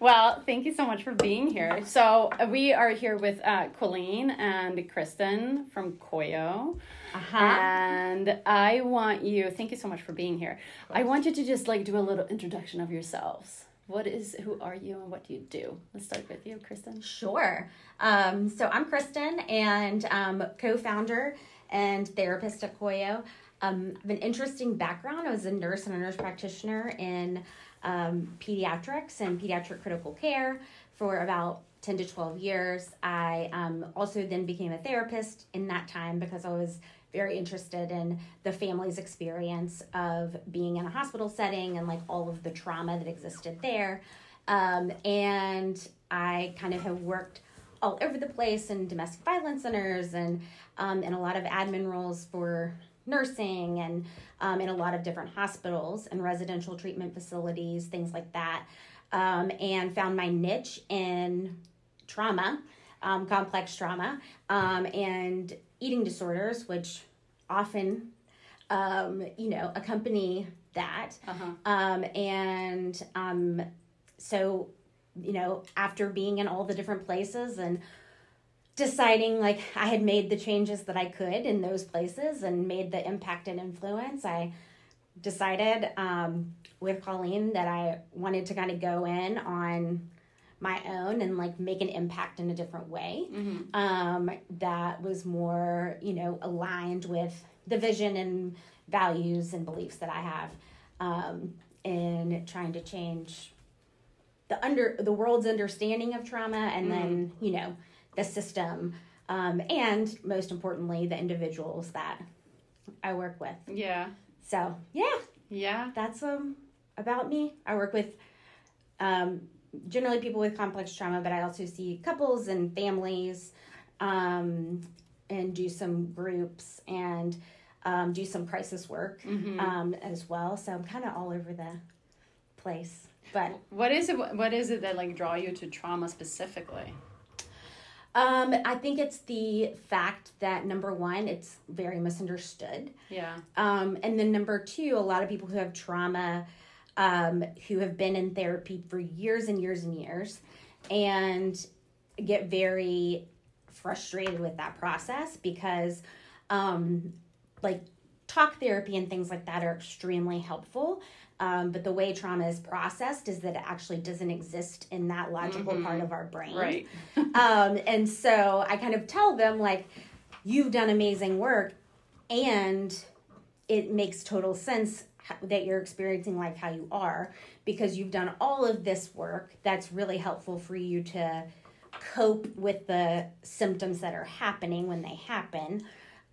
Well, thank you so much for being here. So uh, we are here with uh, Colleen and Kristen from Coeo, Uh-huh. and I want you. Thank you so much for being here. I want you to just like do a little introduction of yourselves. What is? Who are you, and what do you do? Let's start with you, Kristen. Sure. Um, so I'm Kristen and um, co-founder and therapist at Coeo. Um, I have an interesting background. I was a nurse and a nurse practitioner in um, pediatrics and pediatric critical care for about 10 to 12 years. I um, also then became a therapist in that time because I was very interested in the family's experience of being in a hospital setting and like all of the trauma that existed there. Um, and I kind of have worked all over the place in domestic violence centers and um, in a lot of admin roles for nursing and um, in a lot of different hospitals and residential treatment facilities, things like that. Um, and found my niche in trauma, um, complex trauma, um, and eating disorders, which often, um, you know, accompany that. Uh-huh. Um, and um, so, you know, after being in all the different places and deciding like I had made the changes that I could in those places and made the impact and influence, I decided um, with Colleen that I wanted to kind of go in on my own and like make an impact in a different way Mm-hmm. um, that was more, you know, aligned with the vision and values and beliefs that I have um, in trying to change the under the world's understanding of trauma and then you know the system um, and most importantly the individuals that I work with. Yeah. So yeah, Yeah. that's um about me. I work with um, generally people with complex trauma, but I also see couples and families, um, and do some groups and um, do some crisis work Mhm. um, as well. So I'm kind of all over the place. But What is it? What is it that like draw you to trauma specifically? Um, I think it's the fact that number one, it's very misunderstood. Yeah. Um, and then number two, a lot of people who have trauma, um, who have been in therapy for years and years and years, and get very frustrated with that process because, um, like, talk therapy and things like that are extremely helpful. Um, but the way trauma is processed is that it actually doesn't exist in that logical Mhm. part of our brain Right. um, and so I kind of tell them like, you've done amazing work, and it makes total sense that you're experiencing life how you are because you've done all of this work that's really helpful for you to cope with the symptoms that are happening when they happen.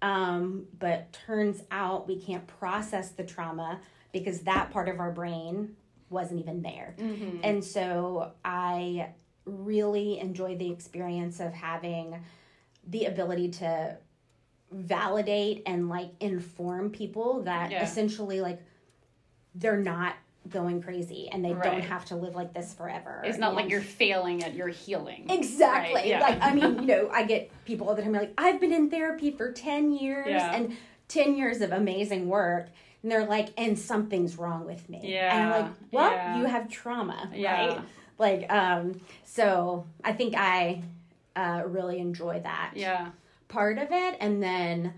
Um, but turns out we can't process the trauma because that part of our brain wasn't even there. Mm-hmm. And so I really enjoy the experience of having the ability to validate and like inform people that Yeah. essentially like they're not going crazy and they don't have to live like this forever. It's not like you're failing at your healing. Exactly. Right, yeah. Like I mean, you know, I get people all the time like, I've been in therapy for ten years Yeah. and ten years of amazing work. And they're like, and something's wrong with me. Yeah. And I'm like, well, yeah. you have trauma, Yeah. right? Like, um, so I think I uh, really enjoy that Yeah. part of it. And then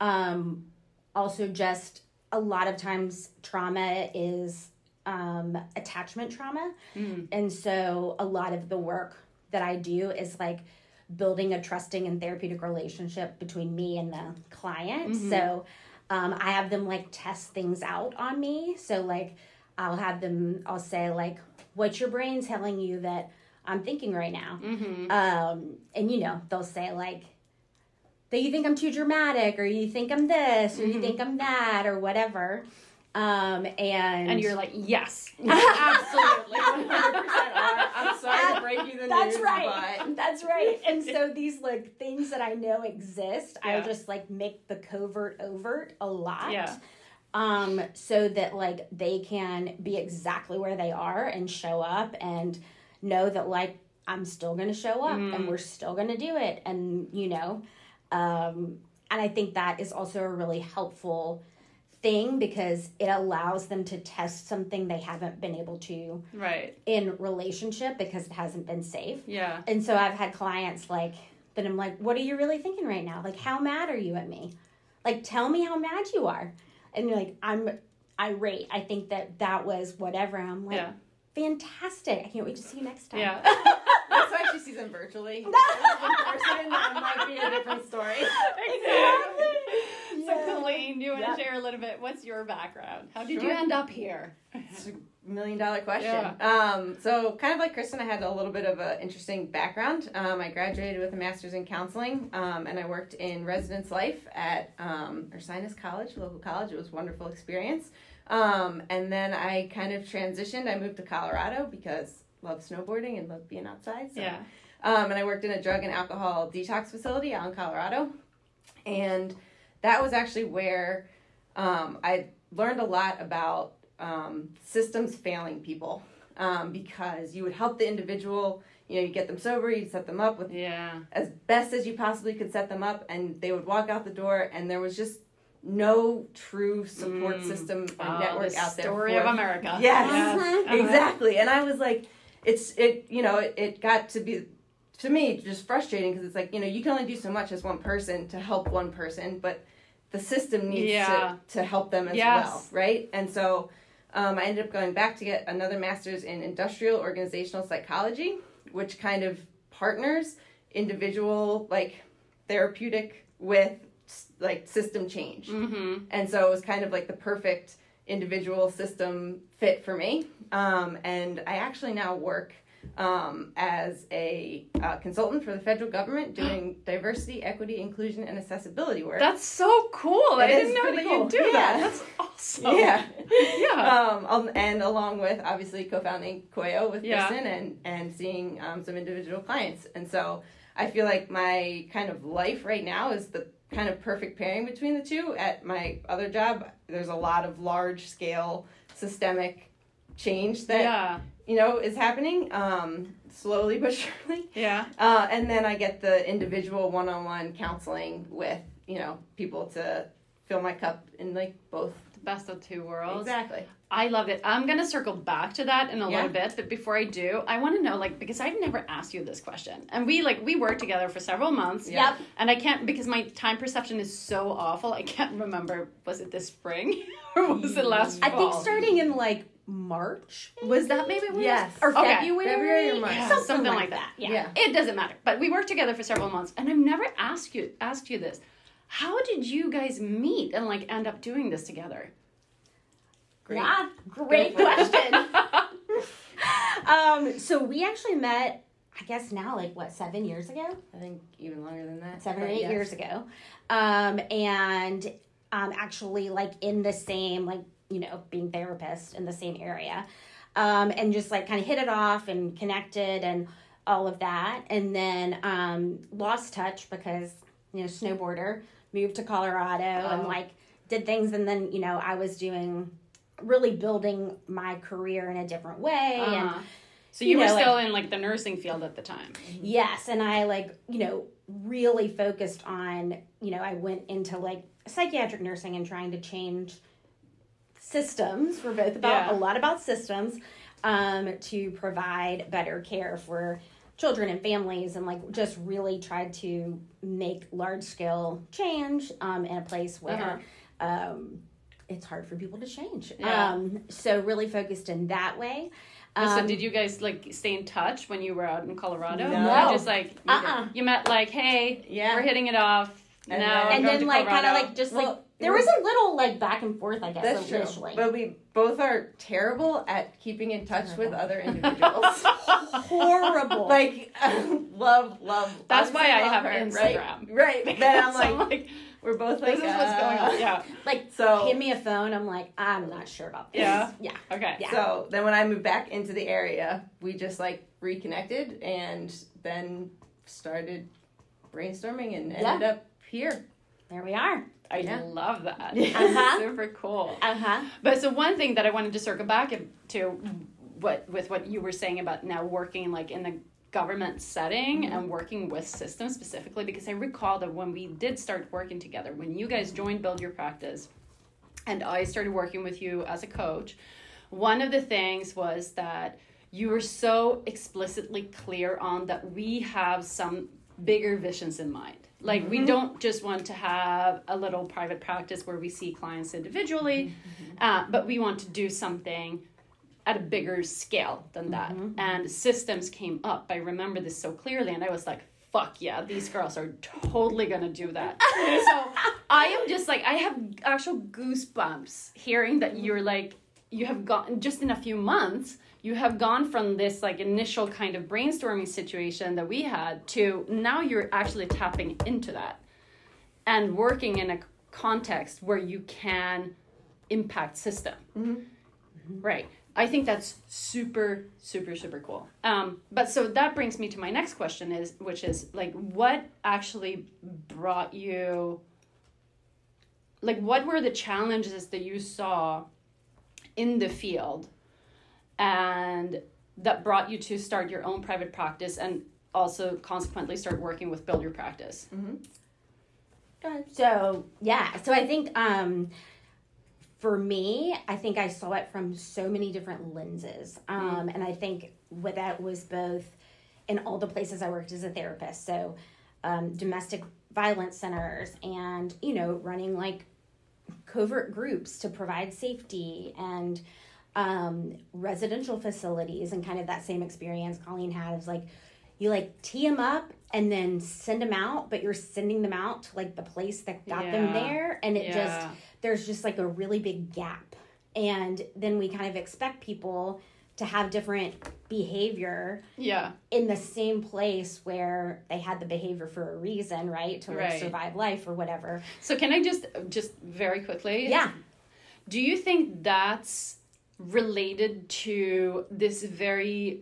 um, also just a lot of times trauma is um, attachment trauma. Mm. And so a lot of the work that I do is like building a trusting and therapeutic relationship between me and the client. Mhm. So um, I have them like test things out on me. So like I'll have them, I'll say like, what's your brain telling you that I'm thinking right now? Mm-hmm. Um, and you know, they'll say like, that you think I'm too dramatic, or you think I'm this, or you Mhm. think I'm that, or whatever. Um, and And you're like, yes, Absolutely, 100%. are. I'm sorry to break you the That's news, right. but That's right. And so these like things that I know exist, I Yeah. just like make the covert overt a lot. Yeah. Um, so that like they can be exactly where they are and show up and know that like I'm still gonna show up Mm. and we're still gonna do it and you know, um, and I think that is also a really helpful thing because it allows them to test something they haven't been able to Right. in relationship because it hasn't been safe. Yeah. And so I've had clients like that I'm like, what are you really thinking right now? Like, how mad are you at me? Like, tell me how mad you are. And you're like, I'm irate. I think that that was whatever. And I'm like, Yeah. fantastic. I can't wait to see you next time. Yeah. That's why she sees him virtually. in person, that might be a different story. exactly. So, Yeah. Colleen, do you want Yeah. to share a little bit? What's your background? How did Sure. you end up here? It's a million dollar question. Yeah. Um, so kind of like Kristen, I had a little bit of an interesting background. Um, I graduated with a master's in counseling, um, and I worked in residence life at um, Ursinus College, local college. It was a wonderful experience. Um, and then I kind of transitioned. I moved to Colorado because love snowboarding and love being outside. So Yeah. um, and I worked in a drug and alcohol detox facility out in Colorado. And that was actually where um, I learned a lot about um, systems failing people um, because you would help the individual, you know, you get them sober, you set them up with Yeah. as best as you possibly could set them up, and they would walk out the door, and there was just no true support Mm. system or Oh, network the out there. story for of America. Yes. Mhm. Uh-huh. exactly and i was like it's it you know it, it got to be to me just frustrating because it's like you know you can only do so much as one person to help one person but the system needs Yeah. to, to help them as Yes. well right and so um, i ended up going back to get another master's in industrial organizational psychology which kind of partners individual like therapeutic with like system change Mm-hmm. and so it was kind of like the perfect individual system fit for me. Um, and I actually now work um, as a uh, consultant for the federal government doing diversity, equity, inclusion, and accessibility work. That's so cool. I didn't know that cool. you do Yeah. that. That's awesome. yeah. Yeah. Um, um, and along with obviously co-founding Coeo with Yeah. Kristen and and seeing um, some individual clients, and so I feel like my kind of life right now is the kind of perfect pairing between the two. At my other job, there's a lot of large scale systemic change that yeah. You know is happening um, slowly but surely. Yeah. Uh, and then I get the individual one-on-one counseling with you know people to fill my cup in like both. The best of two worlds. Exactly. I love it. I'm gonna circle back to that in a Yeah. little bit, but before I do, I want to know like because I've never asked you this question, and we like we worked together for several months. Yeah. Yep. And I can't because my time perception is so awful. I can't remember. Was it this spring or was it last I think starting in like March. was that maybe when it Yes. Or Okay. February. February or March. Yeah, Something, something like, like that. that. Yeah. Yeah. It doesn't matter. But we worked together for several months, and I've never asked you asked you this. How did you guys meet and like end up doing this together? Great. Yeah, great question. um, so we actually met, I guess now, like what, seven years ago? I think even longer than that. Seven or eight yes. years ago. Um, and um, actually, like in the same, like, you know, being therapists in the same area. Um, and just like kind of hit it off and connected and all of that. And then um, lost touch because, you know, snowboarder, moved to Colorado and Oh. like did things. And then, you know, I was doing really building my career in a different way and Uh-huh. So you, you were know, still in like the nursing field at the time. Yes, and I like, you know, really focused on, you know, I went into like psychiatric nursing and trying to change systems. We're both about Yeah. a lot about systems um, to provide better care for children and families and like just really tried to make large scale change um, in a place where um, it's hard for people to change. Yeah. Um, so really focused in that way. so Um, did you guys like stay in touch when you were out in Colorado? No. Or just like you, Uh-uh. you met like, hey, Yeah. we're hitting it off. And now then- and then like kind of like just Well, like there was a little like back and forth I guess That's true. initially. But we both are terrible at keeping in touch with other individuals. Horrible. like love, love. That's why I love have her, Instagram. Right. Right. Then I'm So like, like, we're both like, this is what's going uh, on. Yeah. like So give me a phone. I'm like I'm not sure about this. Yeah. Yeah. Okay. Yeah. So then when I moved back into the area, we just like reconnected and then started brainstorming and ended up here. There we are. I Yeah. love that. Uh-huh. Super cool. Uh huh. But so one thing that I wanted to circle back to what with what you were saying about now working like in the government setting Mm-hmm. and working with systems specifically because I recall that when we did start working together, when you guys joined Build Your Practice, and I started working with you as a coach, one of the things was that you were so explicitly clear on that we have some bigger visions in mind. Like mm-hmm. we don't just want to have a little private practice where we see clients individually, mm-hmm. uh, but we want to do something at a bigger scale than that. Mm-hmm. And systems came up. I remember this so clearly, and I was like, fuck yeah, these girls are totally gonna do that. so I am just like, I have actual goosebumps hearing that you're like, you have gotten just in a few months, you have gone from this like initial kind of brainstorming situation that we had to now you're actually tapping into that and working in a context where you can impact system. Mm-hmm. Right. I think that's super, super, super cool. Um, but so that brings me to my next question is, which is like, what actually brought you, like, what were the challenges that you saw in the field and that brought you to start your own private practice and also consequently start working with Build Your Practice? Mm-hmm. So, yeah, so I think, um, for me, I think I saw it from so many different lenses. Um, mm. And I think what that was both in all the places I worked as a therapist. So, um, domestic violence centers and, you know, running like covert groups to provide safety and um, residential facilities and kind of that same experience Colleen had is like, you like tee them up and then send them out, but you're sending them out to like the place that got yeah. them there. And it yeah. just, there's just like a really big gap. And then we kind of expect people to have different behavior yeah in the same place where they had the behavior for a reason right to like right. survive life or whatever so can i just just very quickly yeah do you think that's related to this very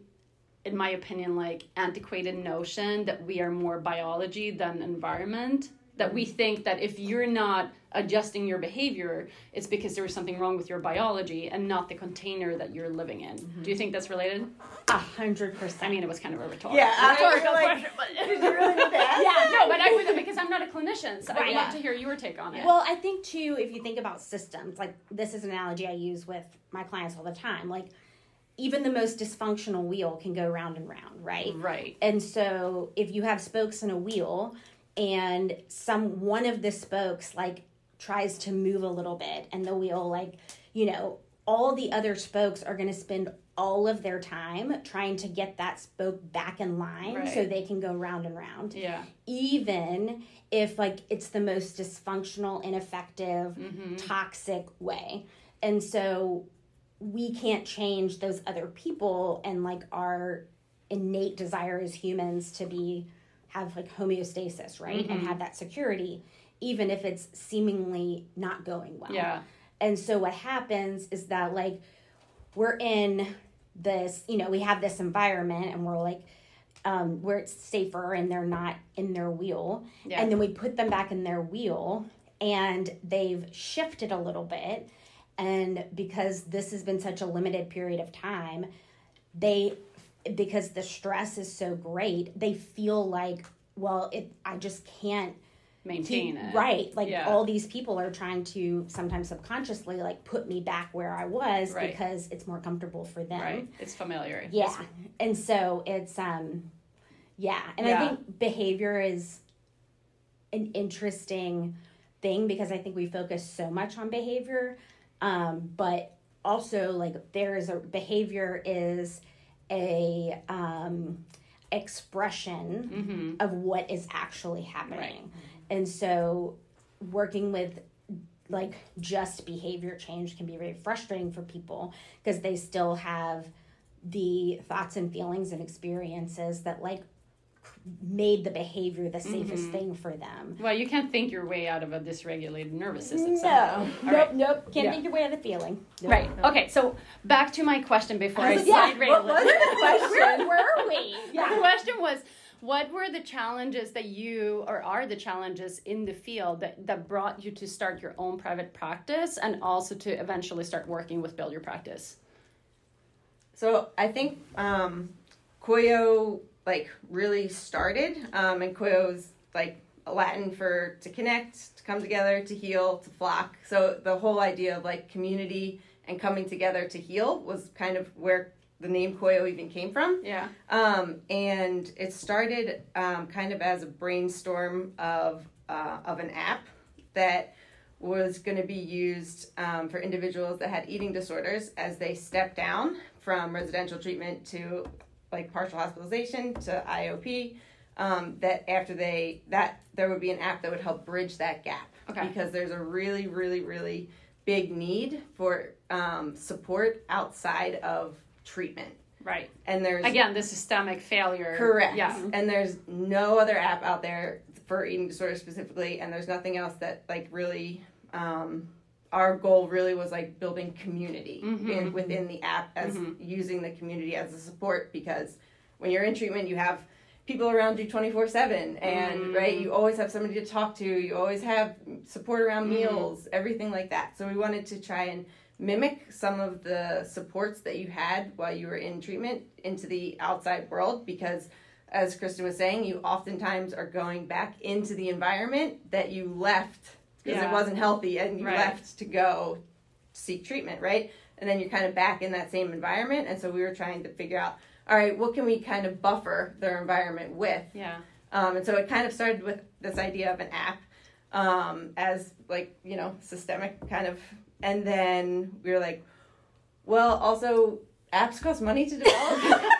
in my opinion like antiquated notion that we are more biology than environment that we think that if you're not adjusting your behavior, it's because there was something wrong with your biology and not the container that you're living in. Mm-hmm. Do you think that's related? A hundred percent. I mean, it was kind of a rhetorical, yeah, rhetorical like, question. But did you really know that? yeah, no, but I would because I'm not a clinician, so right. I'd love to hear your take on it. Well, I think too, if you think about systems, like this is an analogy I use with my clients all the time, like even the most dysfunctional wheel can go round and round, right? Right. And so if you have spokes in a wheel and some one of the spokes like tries to move a little bit and the wheel like you know all the other spokes are going to spend all of their time trying to get that spoke back in line right. so they can go round and round yeah even if like it's the most dysfunctional ineffective mm-hmm. toxic way and so we can't change those other people and like our innate desire as humans to be have like homeostasis, right? Mm-hmm. And have that security, even if it's seemingly not going well. Yeah. And so what happens is that like we're in this, you know, we have this environment and we're like, um, where it's safer and they're not in their wheel. Yeah. And then we put them back in their wheel and they've shifted a little bit. And because this has been such a limited period of time, they because the stress is so great, they feel like, well, it I just can't maintain it. Right. Like yeah. all these people are trying to sometimes subconsciously like put me back where I was right. because it's more comfortable for them. Right. It's familiar. Yeah. It's... And so it's um yeah, and yeah. I think behavior is an interesting thing because I think we focus so much on behavior um but also like there is a behavior is a um, expression mm-hmm. of what is actually happening. Right. And so working with like just behavior change can be very frustrating for people because they still have the thoughts and feelings and experiences that like made the behavior the safest mm-hmm. thing for them. Well, you can't think your way out of a dysregulated nervous system. No, nope, right. nope. Can't yeah. think your way out of the feeling. Nope. Right. Nope. Okay. So back to my question before I, I yeah. What was the question? Where were we? Yeah. The question was. What were the challenges that you, or are the challenges in the field that, that brought you to start your own private practice and also to eventually start working with Build Your Practice? So I think um, Coeo like really started. Um, and Coeo's like Latin for to connect, to come together, to heal, to flock. So the whole idea of like community and coming together to heal was kind of where the name Coeo even came from. Yeah. Um, and it started um, kind of as a brainstorm of uh, of an app that was going to be used um, for individuals that had eating disorders as they step down from residential treatment to like partial hospitalization to IOP. Um, that after they that there would be an app that would help bridge that gap Okay. because there's a really really really big need for um, support outside of treatment Right. and there's Again, the systemic failure. Correct. Yeah. And there's no other app out there for eating disorders specifically, and there's nothing else that like really. Um, our goal really was like building community Mhm. in, within the app as Mhm. using the community as a support because when you're in treatment you have people around you 24-7 and Mm. right you always have somebody to talk to you always have support around Mhm. meals everything like that so we wanted to try and mimic some of the supports that you had while you were in treatment into the outside world because as kristen was saying you oftentimes are going back into the environment that you left because Yeah. it wasn't healthy and you Right. left to go seek treatment right and then you're kind of back in that same environment and so we were trying to figure out all right what can we kind of buffer their environment with Yeah. um, and so it kind of started with this idea of an app um, as like you know systemic kind of and then we were like well also apps cost money to develop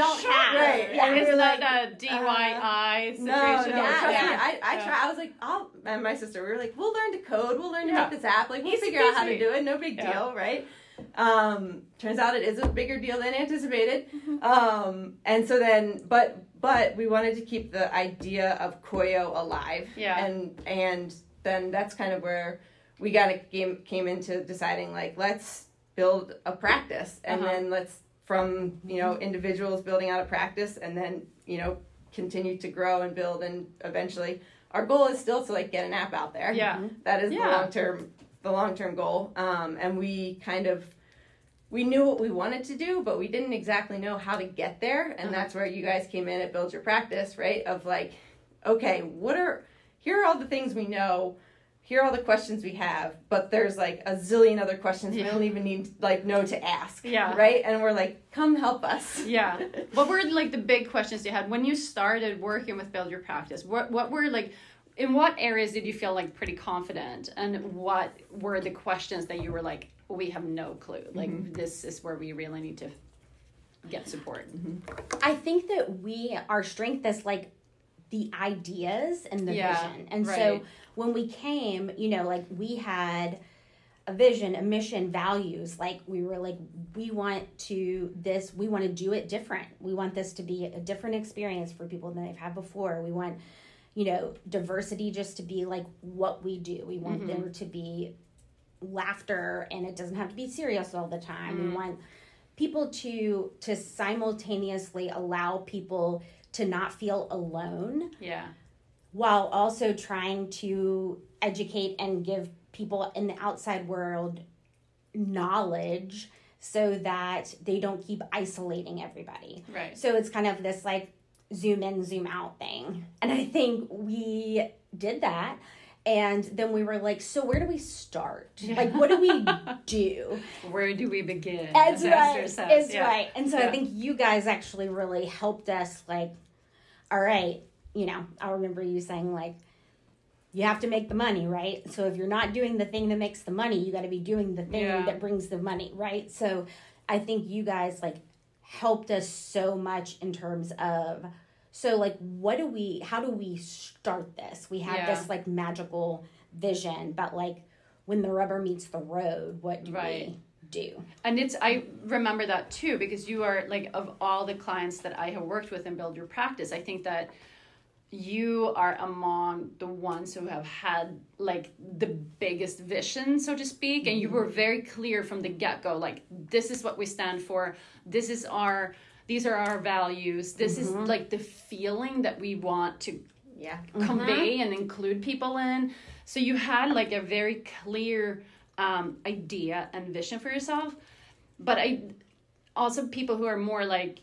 thing don't have. Right. Yeah. And we Isn't like, a DIY situation? no no Yeah, trust yeah. me I, I Yeah. try I was like I'll and my sister we were like we'll learn to code we'll learn to Yeah. make this app like we'll Easy figure out how to do it no big Yeah. deal right um, turns out it is a bigger deal than anticipated Mm-hmm. um, and so then but but we wanted to keep the idea of Coeo alive Yeah. and and then that's kind of where we got it came came into deciding like let's build a practice and Uh-huh. then let's from you know individuals building out a practice and then you know continue to grow and build and eventually our goal is still to like get an app out there Yeah. that is Yeah. the long term the long term goal um, and we kind of we knew what we wanted to do but we didn't exactly know how to get there and Uh-huh. that's where you guys came in at build your practice right of like okay what are here are all the things we know here are all the questions we have but there's like a zillion other questions we don't even need like know to ask Yeah. right and we're like come help us Yeah. What were like the big questions you had when you started working with Build Your Practice? What what were like in what areas did you feel like pretty confident and what were the questions that you were like we have no clue. Mm-hmm. Like this is where we really need to get support. Mm-hmm. I think that we our strength is like the ideas and the Yeah, vision. And right. so when we came, you know, like we had a vision, a mission, values. Like we were like, we want to this, we want to do it different. We want this to be a different experience for people than they've had before. We want, you know, diversity just to be like what we do. We want mm-hmm. there to be laughter and it doesn't have to be serious all the time. We mm-hmm. want people to to simultaneously allow people to not feel alone Yeah. while also trying to educate and give people in the outside world knowledge so that they don't keep isolating everybody. Right. So it's kind of this like zoom in, zoom out thing. And I think we did that. And then we were like, so where do we start? Like, what do we do? Where do we begin? It's right. It's Yeah. right. And so Yeah. I think you guys actually really helped us, like, all right, you know, I remember you saying, like, you have to make the money, right? So if you're not doing the thing that makes the money, you got to be doing the thing Yeah. that brings the money, right? So I think you guys, like, helped us so much in terms of, so, like, what do we, how do we start this? We have Yeah. this, like, magical vision, but, like, when the rubber meets the road, what do Right. we do? And it's I remember that too because you are like of all the clients that I have worked with and build your practice, I think that you are among the ones who have had like the biggest vision, so to speak, and you mm-hmm. were very clear from the get go, like this is what we stand for, this is our these are our values, this is like the feeling that we want to yeah. convey and include people in. So you had like a very clear um, idea and vision for yourself. But I also people who are more like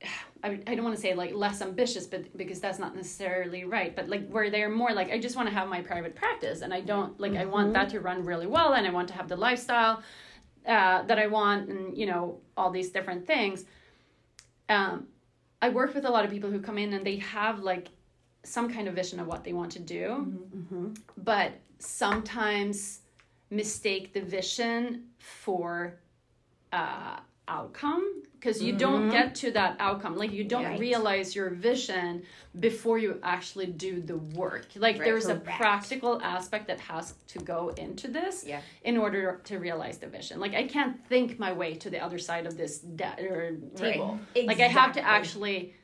I, I don't want to say like less ambitious but because that's not necessarily right but like where they're more like i just want to have my private practice and i don't like i want that to run really well and i want to have the lifestyle uh, that i want and you know all these different things um, i work with a lot of people who come in and they have like some kind of vision of what they want to do. But sometimes mistake the vision for uh, outcome because you don't get to that outcome like you don't Right. realize your vision before you actually do the work like Right. there's a practical aspect that has to go into this Yeah. in order to realize the vision like i can't think my way to the other side of this de- or table like i have to actually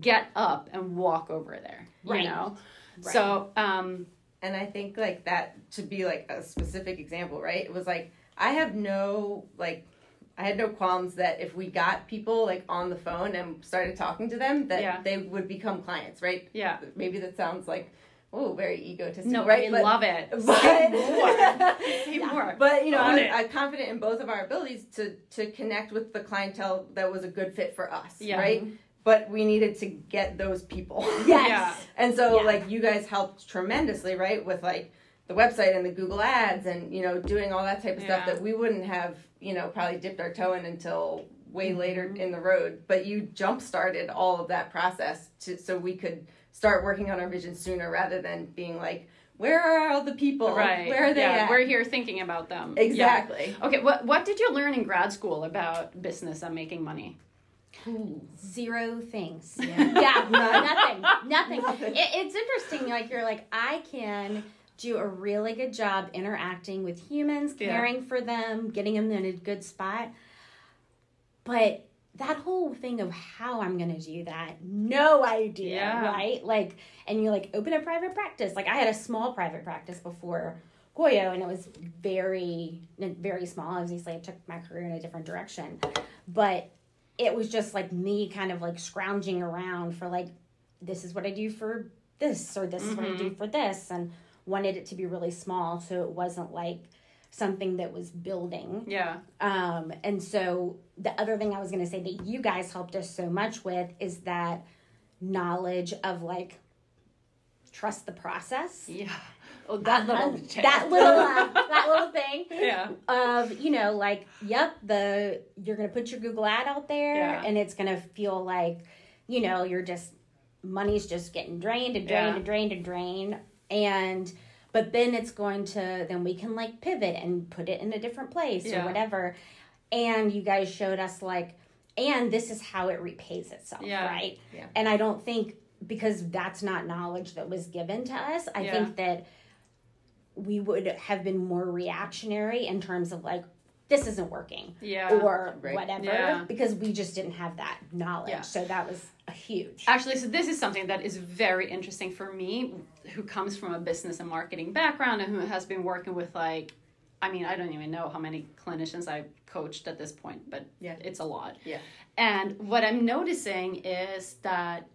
get up and walk over there you Right. know Right. so um And I think like that to be like a specific example, right? It was like I have no like I had no qualms that if we got people like on the phone and started talking to them that Yeah. they would become clients, right? yeah Maybe that sounds like oh very egotistical, no right? i love it but, Say more. Say more. But you know, I'm. I'm confident in both of our abilities to to connect with the clientele that was a good fit for us, Yeah. right? But we needed to get those people. Yes. Yeah. And so Yeah. like you guys helped tremendously, right? With like the website and the Google ads and you know doing all that type of stuff that we wouldn't have, you know, probably dipped our toe in until way Mm-hmm. later in the road. But you jump started all of that process to so we could start working on our vision sooner rather than being like, where are all the people? right Where are they yeah at? we're here thinking about them Yeah. exactly. okay what what did you learn in grad school about business and making money Zero things. Yeah. Yeah, nothing, nothing. Nothing. It, it's interesting. Like you're like, I can do a really good job interacting with humans, Yeah. caring for them, getting them in a good spot. But that whole thing of how I'm gonna do that, no idea, Yeah. right? Like, and you like open a private practice. Like I had a small private practice before Coeo, and it was very, very small. Obviously, I took my career in a different direction, but it was just like me kind of like scrounging around for like this is what I do for this or this is what I do mm-hmm. for this and wanted it to be really small so it wasn't like something that was building. Yeah. Um and so the other thing I was going to say that you guys helped us so much with is that knowledge of like trust the process. Yeah. Oh that little Uh, that little uh, that little thing yeah. of you know like yep the you're gonna put your google ad out there Yeah. and it's gonna feel like you know you're just money's just getting drained and drained Yeah. and drained and drained and but then it's going to then we can like pivot and put it in a different place Yeah. or whatever and you guys showed us like and this is how it repays itself Yeah. right Yeah. and i don't think because that's not knowledge that was given to us i Yeah. think that we would have been more reactionary in terms of like this isn't working yeah or Right. whatever because we just didn't have that knowledge Yeah. so that was huge Actually, so this is something that is very interesting for me, who comes from a business and marketing background and who has been working with like, I mean, I don't even know how many clinicians I've coached at this point, but Yeah. it's a lot. Yeah. And what I'm noticing is that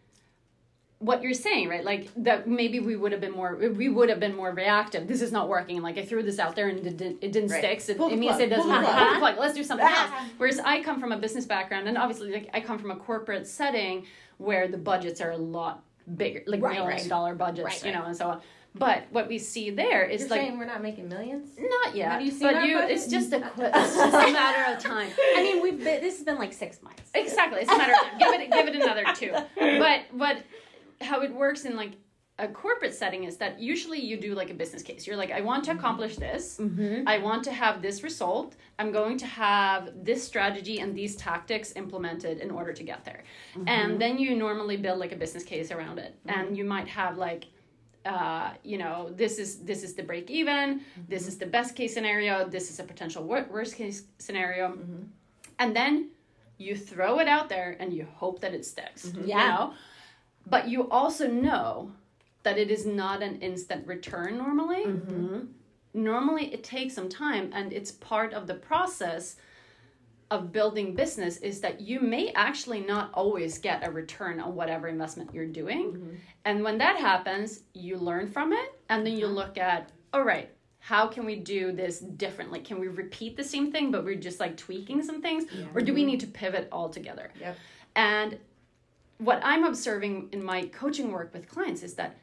what you're saying, right? Like that maybe we would have been more, we would have been more reactive. This is not working. Like I threw this out there and it didn't, it didn't Right. stick. So it means it doesn't work. plug. Pull the plug. Let's do something else. Ah. Whereas I come from a business background, and obviously, like I come from a corporate setting where the budgets are a lot bigger, like Right, million right. dollar budgets, you know, and so on. But what we see there is You're like saying we're not making millions? not yet, you but you, budget? it's just a, it's just a matter of time. i mean we've been this has been like six months Exactly, it's a matter of time. Give it, give it another two. But what, how it works in like a corporate setting is that usually you do like a business case. You're like, I want to mm-hmm. accomplish this. mm-hmm. I want to have this result. I'm going to have this strategy and these tactics implemented in order to get there. Mm-hmm. And then you normally build like a business case around it. Mm-hmm. And you might have like uh, you know, this is this is the break even, this is the best case scenario, this is a potential wor- worst case scenario. And then you throw it out there and you hope that it sticks. You Yeah. know? But you also know that it is not an instant return normally. Mm-hmm. normally it takes some time and it's part of the process of building business is that you may actually not always get a return on whatever investment you're doing. Mm-hmm. And when that happens you learn from it and then you uh-huh. look at all right how can we do this differently? Can we repeat the same thing but we're just like tweaking some things? Or do we mm-hmm. need to pivot altogether? Yep. and what I'm observing in my coaching work with clients is that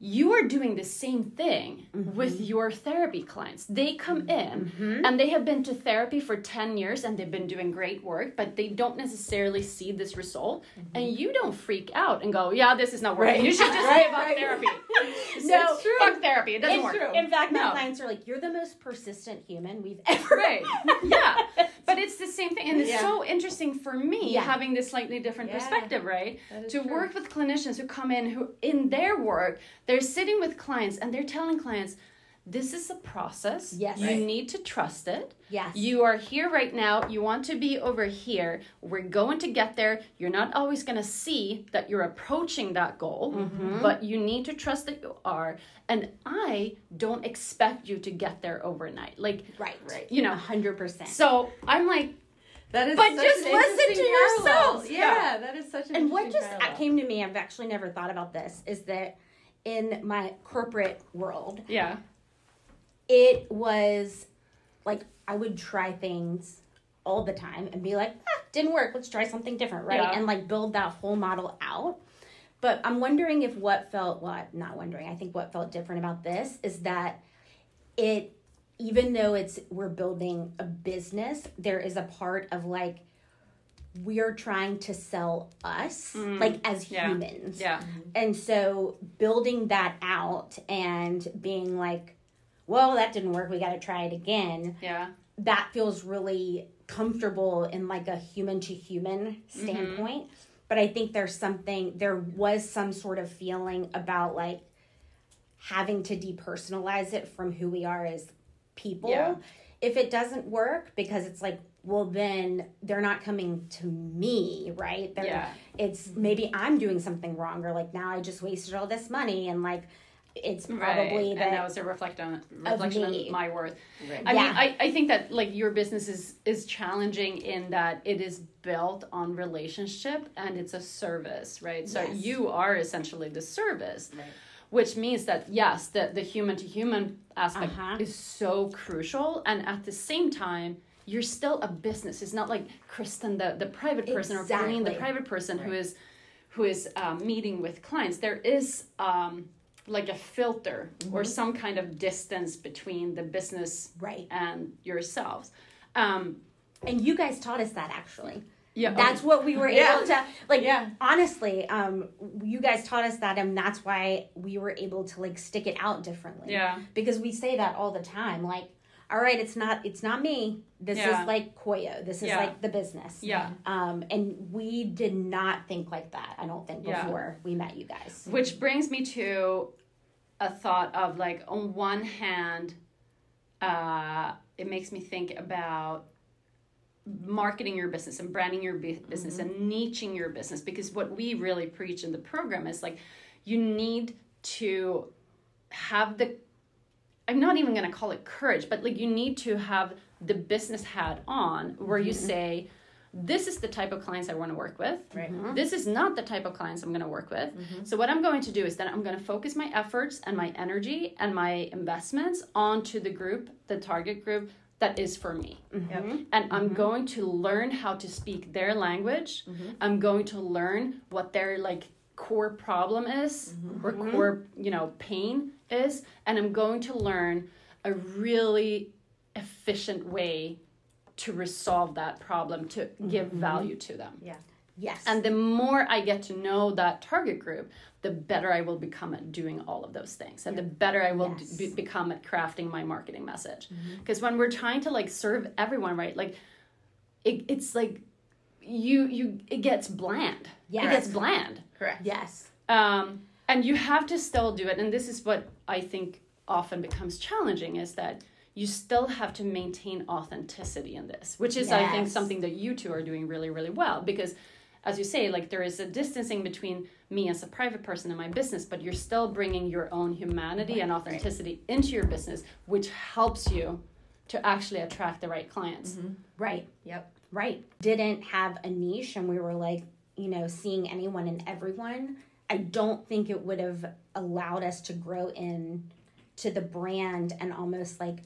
you are doing the same thing Mm-hmm. with your therapy clients. They come in and they have been to therapy for 10 years and they've been doing great work, but they don't necessarily see this result. And you don't freak out and go, yeah, this is not working. Mm-hmm. Right. You should just Right, give up right. therapy. No, It's fuck therapy. It doesn't In, work. in fact, my No. clients are like, "You're the most persistent human we've ever." Right. Yeah. But it's the same thing. And it's Yeah. so interesting for me Yeah. having this slightly different Yeah. perspective, right? To true. work with clinicians who come in who in their work, they're sitting with clients and they're telling clients, this is a process. Yes. You Right. need to trust it. Yes. You are here right now. You want to be over here. We're going to get there. You're not always going to see that you're approaching that goal, Mm-hmm. but you need to trust that you are. And I don't expect you to get there overnight. Like, right. Right. you know, hundred percent. so I'm like, That is But such just an listen to parallel. yourselves. Yeah, Yeah. that is such an And what just parallel. came to me, I've actually never thought about this, is that in my corporate world, yeah, it was like I would try things all the time and be like, ah, didn't work. Let's try something different, right? Yeah. And like build that whole model out. But I'm wondering if what felt what not wondering. I think what felt different about this is that it even though it's we're building a business, there is a part of like we're trying to sell us mm-hmm. like as yeah, humans. yeah, mm-hmm. And so building that out and being like, well, that didn't work. We got to try it again. yeah, That feels really comfortable in like a human to human mm-hmm. standpoint. But I think there's something, there was some sort of feeling about like having to depersonalize it from who we are as people. Yeah. If it doesn't work, because it's like, well, then they're not coming to me, right? They're, Yeah. It's maybe I'm doing something wrong, or like now I just wasted all this money, and like it's probably right. that. and that was a reflection reflection me. on my worth. Right. I Yeah. mean, I, I think that like your business is is challenging in that it is built on relationship and it's a service, right? So Yes. you are essentially the service. Right. Which means that yes, the, the human to human aspect Uh-huh. is so crucial and at the same time you're still a business. It's not like Kristen, the, the private person, or Colleen, the private person who is who is um, meeting with clients. There is um, like a filter Mm-hmm. or some kind of distance between the business right. and yourselves. Um, And you guys taught us that actually. yeah, That's what we were Yeah. able to like. Yeah. Honestly, um, you guys taught us that, and that's why we were able to like stick it out differently. Yeah. Because we say that all the time, like. All right, it's not it's not me. This Yeah. is like Coeo. This is Yeah. like the business. Yeah. Um, and we did not think like that. I don't think before we met you guys. Which brings me to a thought of like, on one hand, uh, it makes me think about marketing your business and branding your bu- business and niching your business because what we really preach in the program is like you need to have the I'm not even going to call it courage, but like you need to have the business hat on where you mm-hmm. say, this is the type of clients I want to work with. Right. Mm-hmm. This is not the type of clients I'm going to work with. Mm-hmm. So what I'm going to do is that I'm going to focus my efforts and my energy and my investments onto the group, the target group that is for me. Yep. And I'm going to learn how to speak their language. I'm going to learn what their like core problem is mm-hmm. or mm-hmm. core, you know, pain is and I'm going to learn a really efficient way to resolve that problem to give mm-hmm. value to them. Yeah. Yes. And the more I get to know that target group, the better I will become at doing all of those things, and the better I will Yes. d- be- become at crafting my marketing message. Because when we're trying to like serve everyone, right? Like, it, it's like you you it gets bland. Yes. It gets bland. Correct. yes. Um, and you have to still do it. And this is what I think often becomes challenging is that you still have to maintain authenticity in this, which is, I think, something that you two are doing really, really well. Because, as you say, like there is a distancing between me as a private person and my business, but you're still bringing your own humanity and authenticity into your business, which helps you to actually attract the right clients. Right. Yep. right didn't have a niche and we were like you know seeing anyone and everyone i don't think it would have allowed us to grow in to the brand and almost like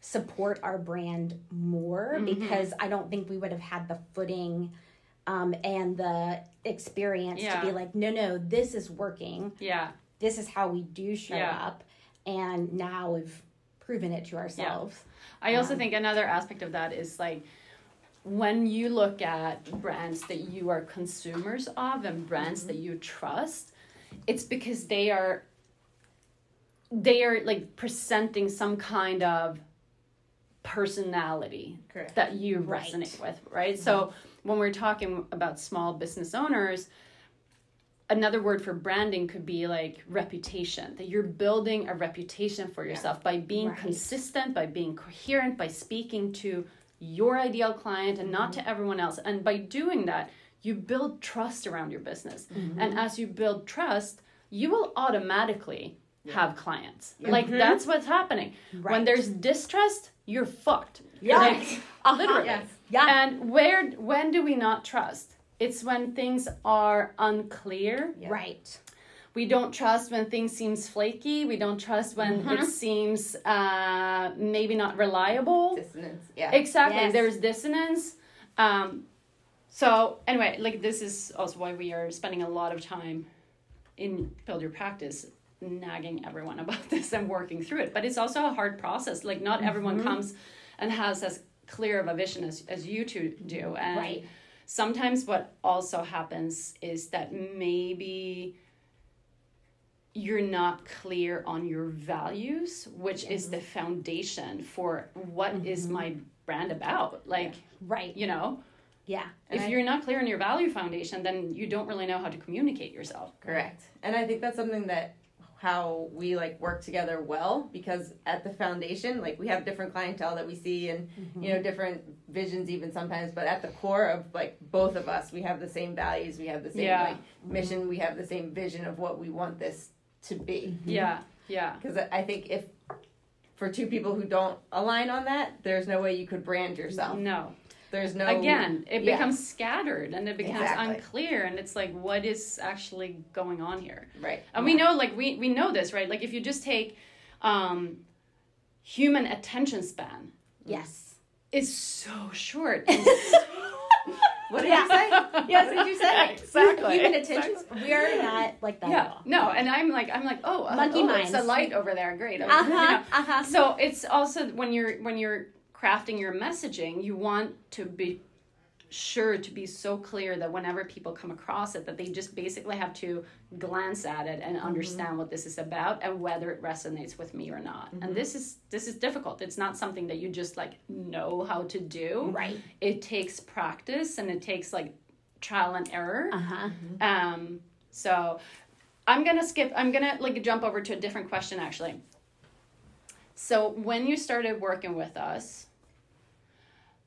support our brand more because i don't think we would have had the footing um, and the experience Yeah. to be like, no, no, this is working. Yeah. This is how we do show Yeah. up, and now we've proven it to ourselves. I also Um, think another aspect of that is like when you look at brands that you are consumers of and brands that mm-hmm. you trust, it's because they are they are like presenting some kind of personality Correct. that you Right. resonate with, right? Mm-hmm. So when we're talking about small business owners, another word for branding could be like reputation that you're building a reputation for yourself by being Right. consistent by being coherent by speaking to your ideal client and not to mm-hmm. everyone else. And by doing that you build trust around your business. Mm-hmm. And as you build trust you will automatically have clients. Like mm-hmm. that's what's happening. When there's distrust you're fucked. Yeah. Like, Uh-huh. literally. Yes. Yeah. and where when do we not trust? It's when things are unclear. Right. We don't trust when things seems flaky we don't trust when Mm-hmm. it seems uh, maybe not reliable Dissonance. Yeah. exactly Yes. there's dissonance um, so anyway like this is also why we are spending a lot of time in build your practice nagging everyone about this and working through it but it's also a hard process like not everyone Mm-hmm. comes and has as clear of a vision as, as you two do and Right. sometimes what also happens is that maybe you're not clear on your values which is the foundation for what is Mm-hmm. my brand about like Right. you know Yeah. if I- you're not clear on your value foundation then you don't really know how to communicate yourself Correct. And I think that's something that how we like work together well because at the foundation like we have different clientele that we see and you know different visions even sometimes but at the core of like both of us we have the same values we have the same Yeah. like mission we have the same vision of what we want this to be. Yeah yeah. Because I think if for two people who don't align on that there's no way you could brand yourself. No. There's no again it yeah. becomes scattered and it becomes Exactly. unclear and it's like what is actually going on here? Right. And we know like we we know this right? Like if you just take um human attention span Yes. is so short. And what did you say? Yes, did you say? exactly. Human attention. We are not like that at yeah no and i'm like i'm like oh Monkey oh, it's a light over there. Great. Uh You know? Uh huh. so it's also when you're when you're crafting your messaging you want to be sure to be so clear that whenever people come across it that they just basically have to glance at it and understand what this is about and whether it resonates with me or not and this is this is difficult it's not something that you just like know how to do Right. it takes practice and it takes like trial and error Uh huh. um, so I'm gonna skip. I'm gonna like jump over to a different question actually. So when you started working with us,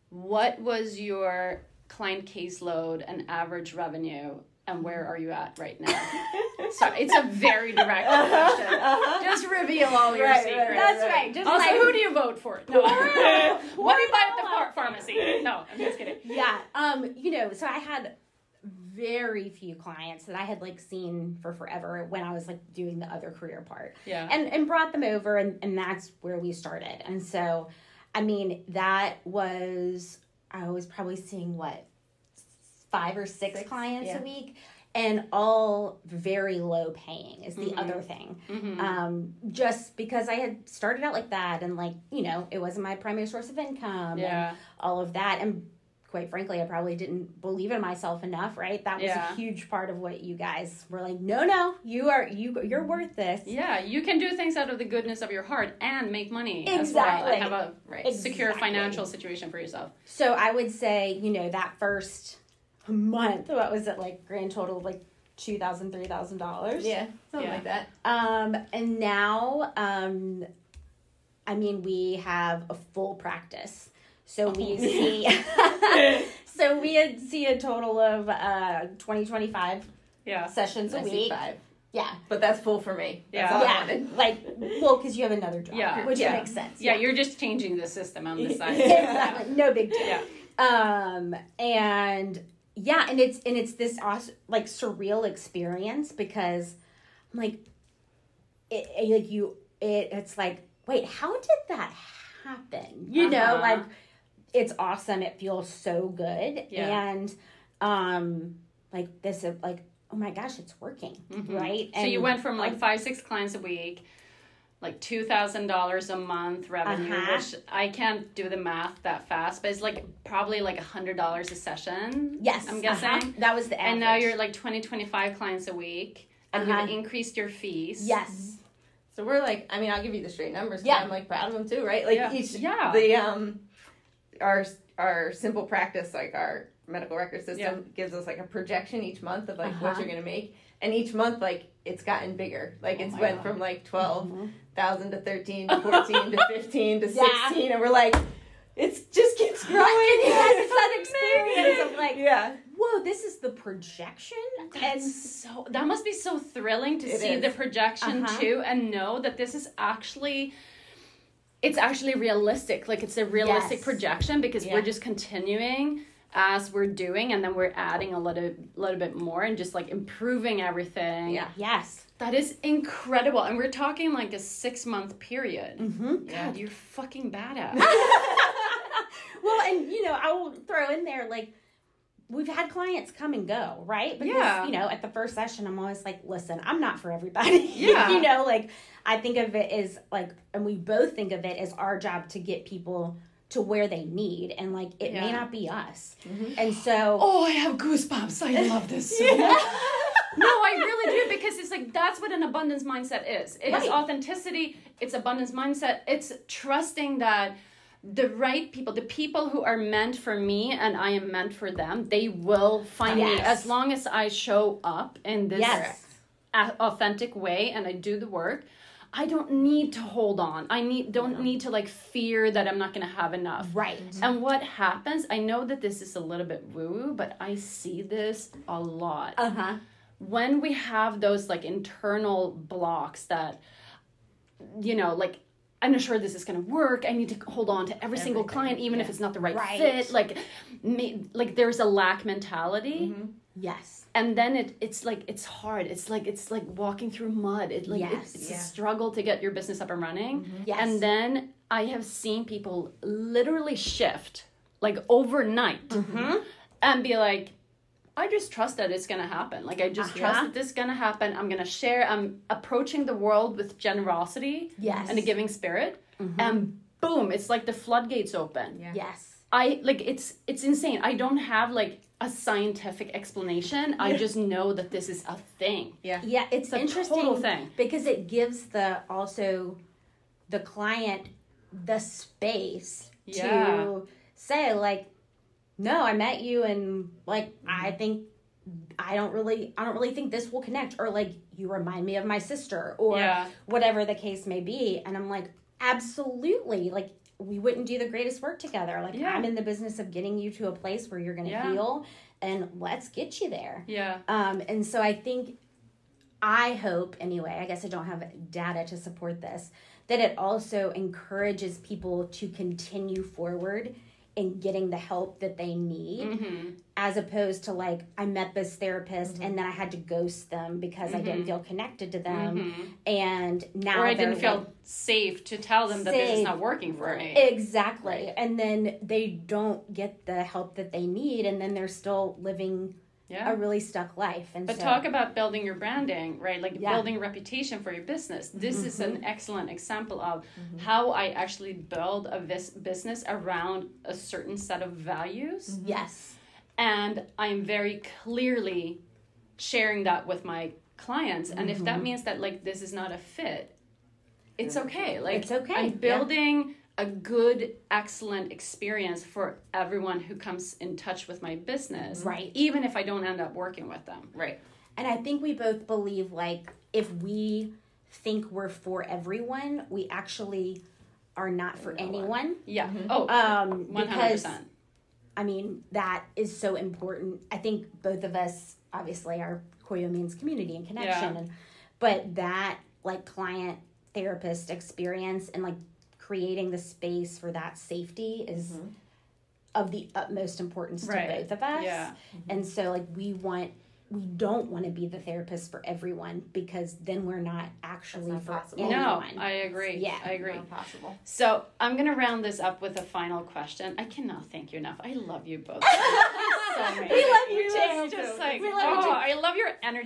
what was your client caseload and average revenue, and where are you at right now? so it's a very direct question. Just reveal all your Right, right, secrets. right, That's right. Just Also, like who do you vote for? No. what do you buy at the phar- pharmacy? No, I'm just kidding. yeah. Um. You know. So I had very few clients that I had like seen for forever when I was like doing the other career part. Yeah. and and brought them over and and that's where we started and so i mean that was i was probably seeing what five or six, Six, clients yeah. a week and all very low paying is the Mhm. other thing Mhm. um just because i had started out like that and like you know it wasn't my primary source of income and yeah. all of that and quite frankly i probably didn't believe in myself enough right that was Yeah. a huge part of what you guys were like no no you are you you're worth this Yeah, you can do things out of the goodness of your heart and make money as well Exactly. and have a right secure financial situation for yourself. So I would say, you know, that first month, what was it like? Grand total of like two thousand, three thousand dollars. yeah something Yeah. like that Um, and now, um, I mean, we have a full practice. So we Oh. see, so we had, see a total of uh 20, 25 Yeah. sessions a I week. five Yeah. but that's full for me that's Yeah. all I Yeah. wanted. Like, well, because you have another job, Yeah. which Yeah. makes sense. Yeah, you're just changing the system on the side. exactly. No big deal. Yeah. um and yeah and it's and it's this awesome, like surreal experience because i'm like it, it- like you it, it's like wait how did that happen you know Uh-huh. like it's awesome it feels so good Yeah. and um like this of like oh my gosh it's working right Mm-hmm. So you went from like five, six clients a week, like two thousand dollars a month revenue, Uh-huh. which I can't do the math that fast, but it's like probably like a hundred dollars a session. yes I'm guessing. uh-huh. that was the average. And now you're like 20, 25 clients a week, and Uh-huh. you've increased your fees. yes So we're like, I mean, I'll give you the straight numbers. Yeah. I'm like proud of them too, right? Like Yeah. each, Yeah. the um, our our simple practice, like our medical record system, Yeah. gives us like a projection each month of like what Uh-huh. you're gonna make, and each month like it's gotten bigger. Like Oh it's went God. from like twelve thousand to thirteen to fourteen to fifteen to Yeah. sixteen, and we're like, it's just keeps growing. It's that experience of, like, yeah. whoa this is the projection and That's so that must be so thrilling to see is. the projection Uh-huh. too and know that this is actually it's actually realistic like it's a realistic Yes. projection because Yeah. we're just continuing as we're doing and then we're adding a little little bit more and just like improving everything Yeah. yes that is incredible and we're talking like a six month period mm-hmm. god you're fucking badass well, and you know, I will throw in there like we've had clients come and go, right? Because Yeah. you know, at the first session, I'm always like, listen, I'm not for everybody. Yeah. you know, like I think of it as like, and we both think of it as our job to get people to where they need, and like it may not be us, mm-hmm. and so. oh i have goosebumps i love this so much No, I really do because it's like that's what an abundance mindset is. It is Right. authenticity, it's abundance mindset, it's trusting that the right people, the people who are meant for me and I am meant for them, they will find me as long as I show up in this Yes. authentic way and I do the work. I don't need to hold on. I need don't need to like fear that I'm not going to have enough. Right. And what happens, I know that this is a little bit woo woo, but I see this a lot Uh huh. when we have those like internal blocks that you know like i'm not sure this is going to work i need to hold on to every single client even if it's not the right, Right. fit like me, like there's a lack mentality Yes. and then it it's like it's hard it's like it's like walking through mud it like Yes. it's, it's Yeah. a struggle to get your business up and running Yes. and then i have seen people literally shift like overnight Mm-hmm. and be like i just trust that it's gonna happen like i just Uh-huh. trust that this is gonna happen i'm gonna share i'm approaching the world with generosity Yes. and a giving spirit and boom it's like the floodgates open Yeah. Yes. I like it's it's insane. I don't have like a scientific explanation. I just know that this is a thing. Yeah. Yeah, it's, a interesting total thing. because it gives the also the client the space Yeah. to say like, no, I met you and like I think I don't really I don't really think this will connect or like you remind me of my sister or Yeah. whatever the case may be and I'm like absolutely like we wouldn't do the greatest work together like Yeah. I'm in the business of getting you to a place where you're going to Yeah. heal and let's get you there Yeah. um, and so I think, I hope anyway, I guess I don't have data to support this, that it also encourages people to continue forward in getting the help that they need, Mm-hmm. as opposed to like, I met this therapist Mm-hmm. and then I had to ghost them because I didn't feel connected to them. Mhm. And now Or I didn't feel like- safe to tell them that this is not working for me. Exactly. And then they don't get the help that they need, and then they're still living Yeah. a really stuck life. And But so, talk about building your branding, right? Like Yeah. building reputation for your business. This is Mm-hmm. an excellent example of how I actually build a vis- business around a certain set of values. yes. and I'm very clearly sharing that with my clients. And if Mm-hmm. that means that like this is not a fit, it's okay. Like It's okay, I'm yeah. building a good, excellent experience for everyone who comes in touch with my business. Right. Even if I don't end up working with them. Right. And I think we both believe like if we think we're for everyone, we actually are not for anyone. Yeah. Oh, Um, one hundred because percent. I mean that is so important. I think both of us obviously are Coeo means community and connection, Yeah. and but that like client therapist experience and like creating the space for that safety is mm-hmm. of the utmost importance Right. to both of us. Yeah. Mm-hmm. And so like we want we don't want to be the therapist for everyone because then we're not actually not for possible. anyone. No, I agree. Yeah. I agree. Not possible. So I'm gonna round this up with a final question. I cannot thank you enough. I love you both. so. We love you It's too. just like, We love you oh, too. I love your energy.